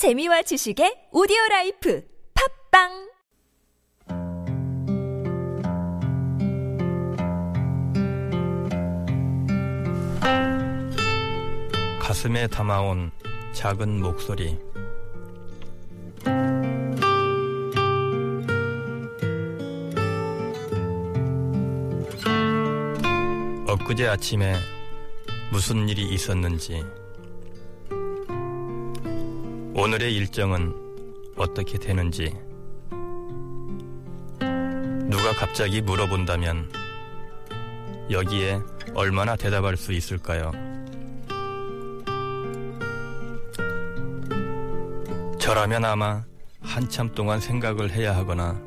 재미와 지식의 오디오 라이프 팝빵! 가슴에 담아온 작은 목소리. 엊그제 아침에 무슨 일이 있었는지 오늘의 일정은 어떻게 되는지 누가 갑자기 물어본다면 여기에 얼마나 대답할 수 있을까요? 저라면 아마 한참 동안 생각을 해야 하거나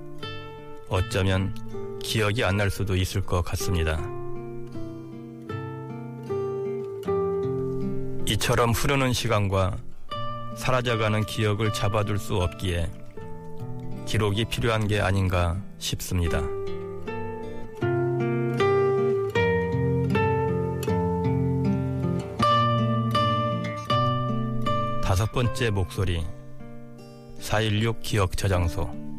어쩌면 기억이 안 날 수도 있을 것 같습니다. 이처럼 흐르는 시간과 사라져가는 기억을 잡아둘 수 없기에 기록이 필요한 게 아닌가 싶습니다. 다섯 번째 목소리 416 기억 저장소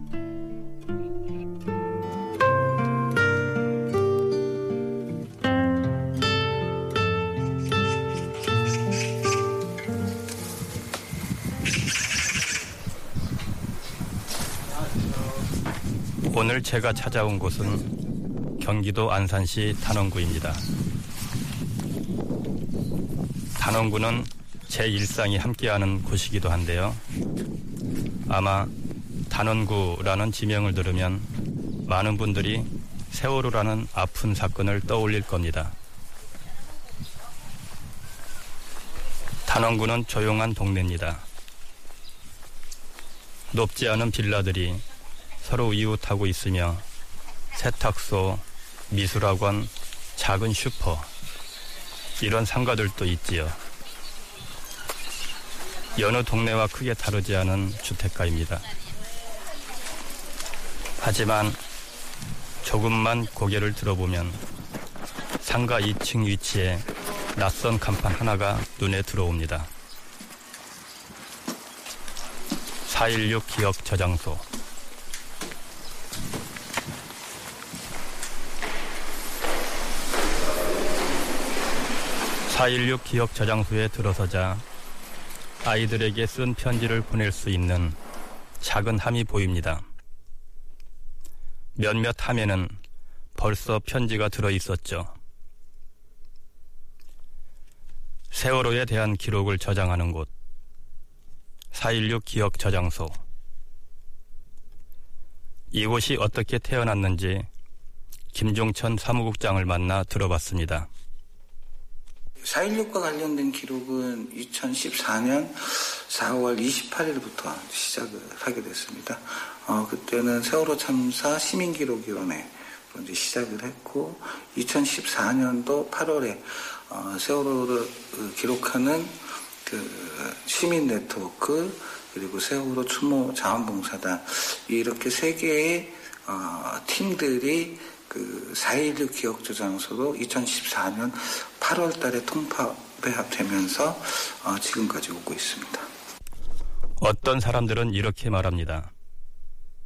오늘 제가 찾아온 곳은 경기도 안산시 단원구입니다. 단원구는 제 일상이 함께하는 곳이기도 한데요. 아마 단원구라는 지명을 들으면 많은 분들이 세월호라는 아픈 사건을 떠올릴 겁니다. 단원구는 조용한 동네입니다. 높지 않은 빌라들이 서로 이웃하고 있으며 세탁소, 미술학원, 작은 슈퍼 이런 상가들도 있지요. 여느 동네와 크게 다르지 않은 주택가입니다. 하지만 조금만 고개를 들어보면 상가 2층 위치에 낯선 간판 하나가 눈에 들어옵니다. 416 기억 저장소. (416) 기억 저장소에 들어서자 아이들에게 쓴 편지를 보낼 수 있는 작은 함이 보입니다. 몇몇 함에는 벌써 편지가 들어 있었죠. 세월호에 대한 기록을 저장하는 곳. 416 기억 저장소. 이곳이 어떻게 태어났는지 김종천 사무국장을 만나 들어봤습니다. 4.16과 관련된 기록은 2014년 4월 28일부터 시작을 하게 됐습니다. 어, 그때는 세월호 참사 시민기록위원회로 이제 시작을 했고, 2014년도 8월에 어, 세월호를 기록하는 그 시민 네트워크 그리고 세월호 추모 자원봉사단 이렇게 세 개의 어, 팀들이 그 4.16 기억저장소로 2014년 8월 달에 통합되면서 어, 지금까지 오고 있습니다. 어떤 사람들은 이렇게 말합니다.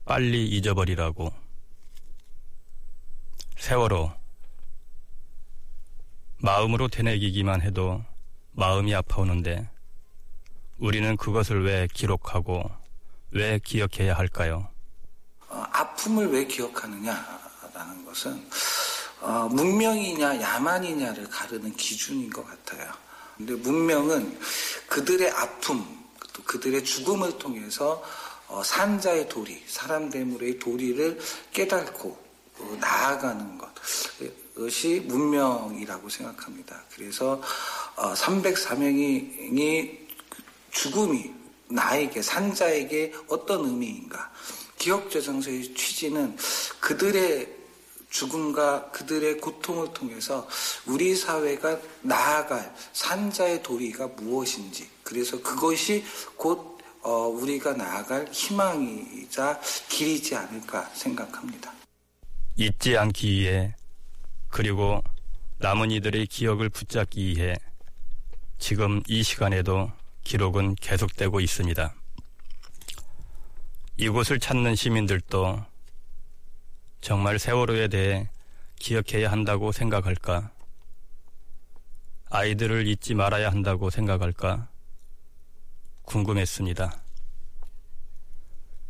빨리 잊어버리라고. 세월호. 마음으로 되뇌기기만 해도 마음이 아파오는데 우리는 그것을 왜 기록하고 왜 기억해야 할까요? 어, 아픔을 왜 기억하느냐 라는 것은 어, 문명이냐 야만이냐를 가르는 기준인 것 같아요. 근데 문명은 그들의 아픔, 또 그들의 죽음을 통해서 어, 산자의 도리, 사람 대물의 도리를 깨닫고 어, 나아가는 것것이 문명이라고 생각합니다. 그래서 어, 304명이 죽음이 나에게 산자에게 어떤 의미인가? 기억저장소의 취지는 그들의 죽음과 그들의 고통을 통해서 우리 사회가 나아갈 산자의 도리가 무엇인지 그래서 그것이 곧 어, 우리가 나아갈 희망이자 길이지 않을까 생각합니다. 잊지 않기 위해 그리고 남은 이들의 기억을 붙잡기 위해 지금 이 시간에도 기록은 계속되고 있습니다. 이곳을 찾는 시민들도 정말 세월호에 대해 기억해야 한다고 생각할까? 아이들을 잊지 말아야 한다고 생각할까? 궁금했습니다.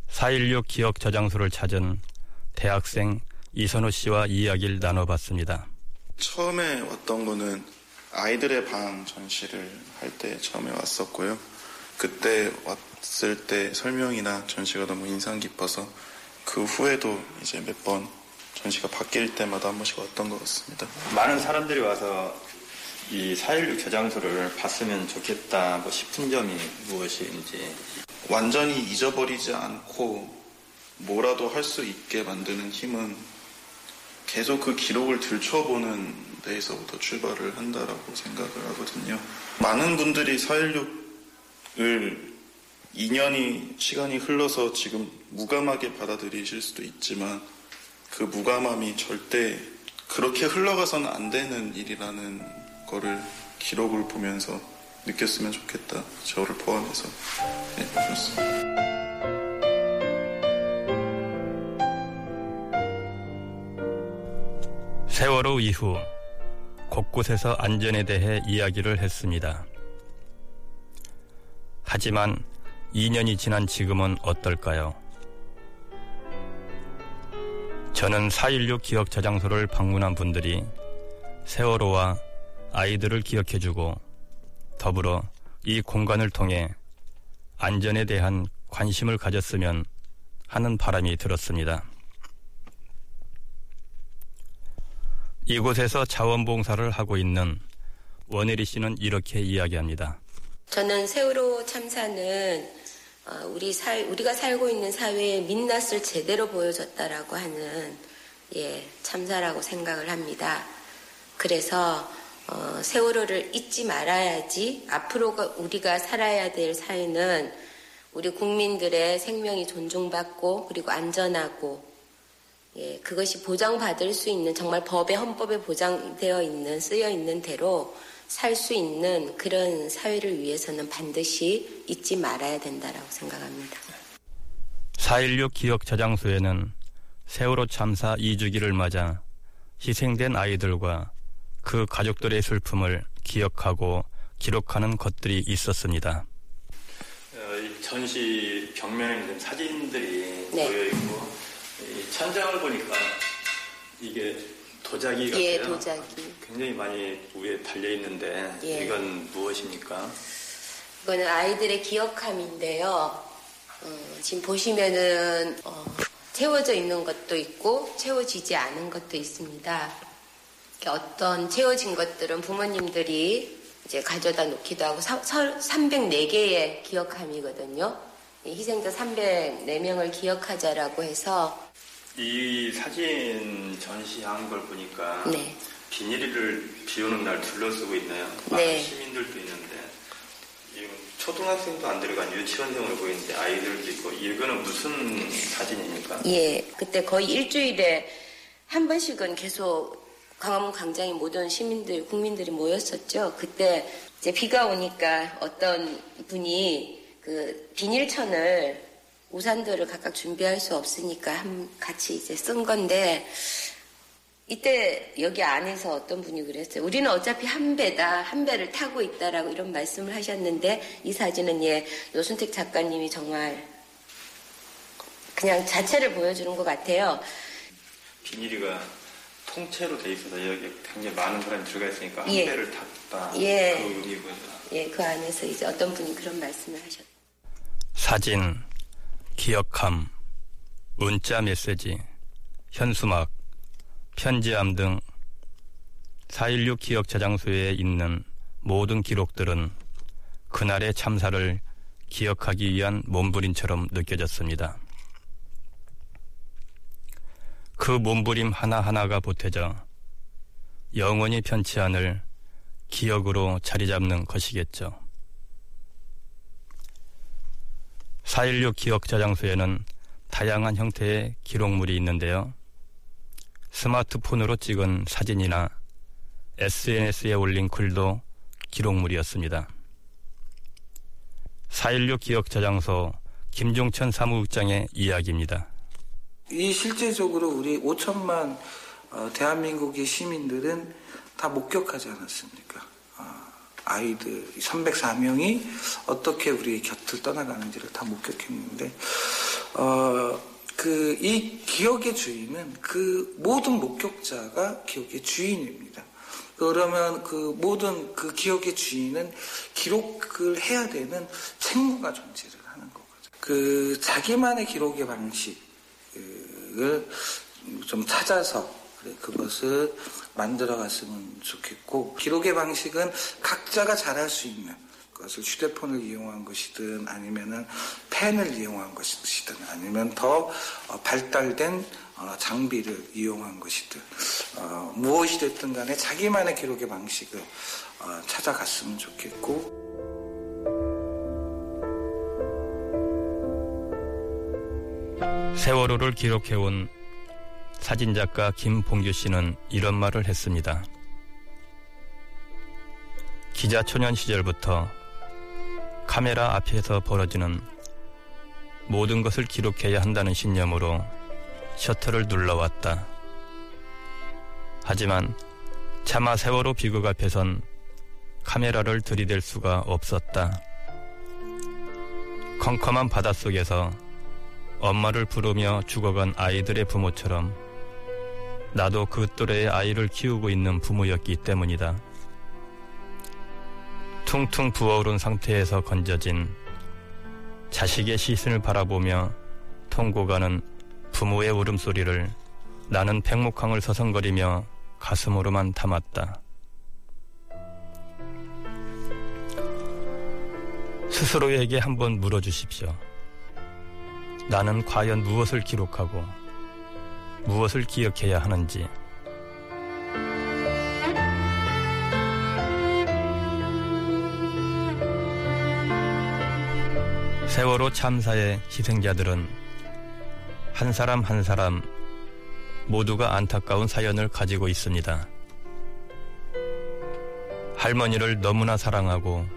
4.16 기억 저장소를 찾은 대학생 이선호 씨와 이야기를 나눠봤습니다. 처음에 왔던 거는 아이들의 방 전시를 할 때 처음에 왔었고요. 그때 왔을 때 설명이나 전시가 너무 인상 깊어서 그 후에도 이제 몇 번 전시가 바뀔 때마다 한 번씩 왔던 것 같습니다. 많은 사람들이 와서 이 4.16 저장소를 봤으면 좋겠다 뭐 싶은 점이 무엇인지 완전히 잊어버리지 않고 뭐라도 할 수 있게 만드는 힘은 계속 그 기록을 들춰보는 데에서부터 출발을 한다라고 생각을 하거든요. 많은 분들이 4.16을 2년이 시간이 흘러서 지금 무감하게 받아들이실 수도 있지만 그 무감함이 절대 그렇게 흘러가서는 안 되는 일이라는 거를 기록을 보면서 느꼈으면 좋겠다. 저를 포함해서. 네, 그렇습니다. 세월호 이후 곳곳에서 안전에 대해 이야기를 했습니다. 하지만 2년이 지난 지금은 어떨까요? 저는 4.16 기억 저장소를 방문한 분들이 세월호와 아이들을 기억해주고 더불어 이 공간을 통해 안전에 대한 관심을 가졌으면 하는 바람이 들었습니다. 이곳에서 자원봉사를 하고 있는 원혜리 씨는 이렇게 이야기합니다. 저는 세월호 참사는 어, 우리 사, 우리가 살고 있는 사회의 민낯을 제대로 보여줬다라고 하는 예, 참사라고 생각을 합니다. 그래서 어, 세월호를 잊지 말아야지 앞으로 우리가 살아야 될 사회는 우리 국민들의 생명이 존중받고 그리고 안전하고 예, 그것이 보장받을 수 있는 정말 법의 헌법에 보장되어 있는 쓰여 있는 대로 살 수 있는 그런 사회를 위해서는 반드시 잊지 말아야 된다라고 생각합니다. 4.16 기억 저장소에는 세월호 참사 2주기를 맞아 희생된 아이들과 그 가족들의 슬픔을 기억하고 기록하는 것들이 있었습니다. 어, 전시 벽면에 있는 사진들이 네. 모여 있고 천장을 보니까 이게 도자기 같아요. 예, 도자기. 굉장히 많이 위에 달려 있는데 예. 이건 무엇입니까? 이거는 아이들의 기억함인데요. 어, 지금 보시면은 어, 채워져 있는 것도 있고 채워지지 않은 것도 있습니다. 어떤 채워진 것들은 부모님들이 이제 가져다 놓기도 하고 304개의 기억함이거든요. 희생자 304명을 기억하자라고 해서 이 사진 전시한 걸 보니까 네. 비닐을 비 오는 날 둘러쓰고 있나요? 네. 시민들도 있는데 초등학생도 안 들어간 유치원생을 보이는데 아이들도 있고 이거는 무슨 사진입니까? 예, 그때 거의 일주일에 한 번씩은 계속 광화문 광장에 모든 시민들, 국민들이 모였었죠. 그때 이제 비가 오니까 어떤 분이 그 비닐천을 우산들을 각각 준비할 수 없으니까 한 같이 이제 쓴 건데 이때 여기 안에서 어떤 분이 그랬어요. 우리는 어차피 한 배다, 한 배를 타고 있다라고 이런 말씀을 하셨는데 이 사진은 예 노순택 작가님이 정말 그냥 자체를 보여주는 것 같아요. 비닐이가 통째로 돼 있어서 여기 굉장히 많은 사람이 들어가 있으니까 한 예. 배를 탔다. 예. 그 의미군요. 예, 그 안에서 이제 어떤 분이 그런 말씀을 하셨. 사진 기억함, 문자 메시지, 현수막, 편지함 등 4.16 기억 저장소에 있는 모든 기록들은 그날의 참사를 기억하기 위한 몸부림처럼 느껴졌습니다. 그 몸부림 하나하나가 보태져 영원히 편치 않을 기억으로 자리 잡는 것이겠죠. 4.16 기억 저장소에는 다양한 형태의 기록물이 있는데요. 스마트폰으로 찍은 사진이나 SNS에 올린 글도 기록물이었습니다. 4.16 기억 저장소 김종천 사무국장의 이야기입니다. 이 실제적으로 우리 5천만 어, 대한민국의 시민들은 다 목격하지 않았습니까? 어, 아이들 304명이 어떻게 우리 곁을 떠나가는지를 다 목격했는데 어, 그 이 기억의 주인은 그 모든 목격자가 기억의 주인입니다. 그러면 그 모든 그 기억의 주인은 기록을 해야 되는 책무가 존재를 하는 거죠. 그 자기만의 기록의 방식을 좀 찾아서 그것을 만들어 갔으면 좋겠고 기록의 방식은 각자가 잘할 수 있는 것을 휴대폰을 이용한 것이든 아니면은 펜을 이용한 것이든 아니면 더 발달된 장비를 이용한 것이든 어, 무엇이 됐든 간에 자기만의 기록의 방식을 어, 찾아갔으면 좋겠고. 세월호를 기록해온 사진작가 김봉규 씨는 이런 말을 했습니다. 기자 초년 시절부터 카메라 앞에서 벌어지는 모든 것을 기록해야 한다는 신념으로 셔터를 눌러왔다. 하지만 차마 세월호 비극 앞에선 카메라를 들이댈 수가 없었다. 컴컴한 바닷속에서 엄마를 부르며 죽어간 아이들의 부모처럼 나도 그 또래의 아이를 키우고 있는 부모였기 때문이다. 퉁퉁 부어오른 상태에서 건져진 자식의 시선을 바라보며 통고가는 부모의 울음소리를 나는 백목항을 서성거리며 가슴으로만 담았다. 스스로에게 한번 물어주십시오. 나는 과연 무엇을 기록하고 무엇을 기억해야 하는지. 세월호 참사의 희생자들은 한 사람 한 사람 모두가 안타까운 사연을 가지고 있습니다. 할머니를 너무나 사랑하고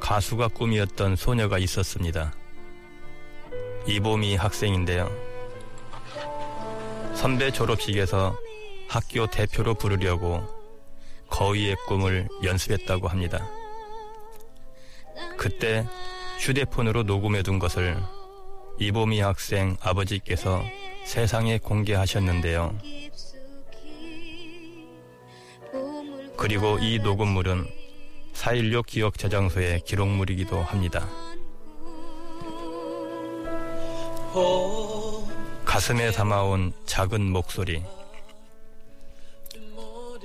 가수가 꿈이었던 소녀가 있었습니다. 이보미 학생인데요. 선배 졸업식에서 학교 대표로 부르려고 거위의 꿈을 연습했다고 합니다. 그때 휴대폰으로 녹음해둔 것을 이보미 학생 아버지께서 세상에 공개하셨는데요. 그리고 이 녹음물은 4.16 기억 저장소의 기록물이기도 합니다. 가슴에 담아온 작은 목소리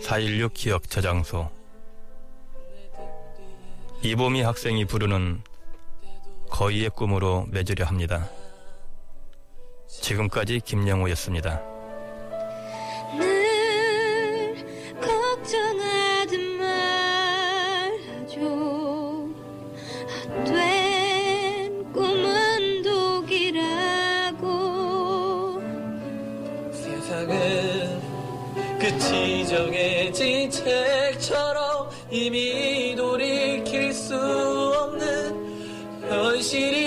4.16 기억 저장소 이보미 학생이 부르는 거의의 꿈으로 맺으려 합니다. 지금까지 김영호였습니다. 끝이 정해진 책처럼 이미 돌이킬 수 없는 현실이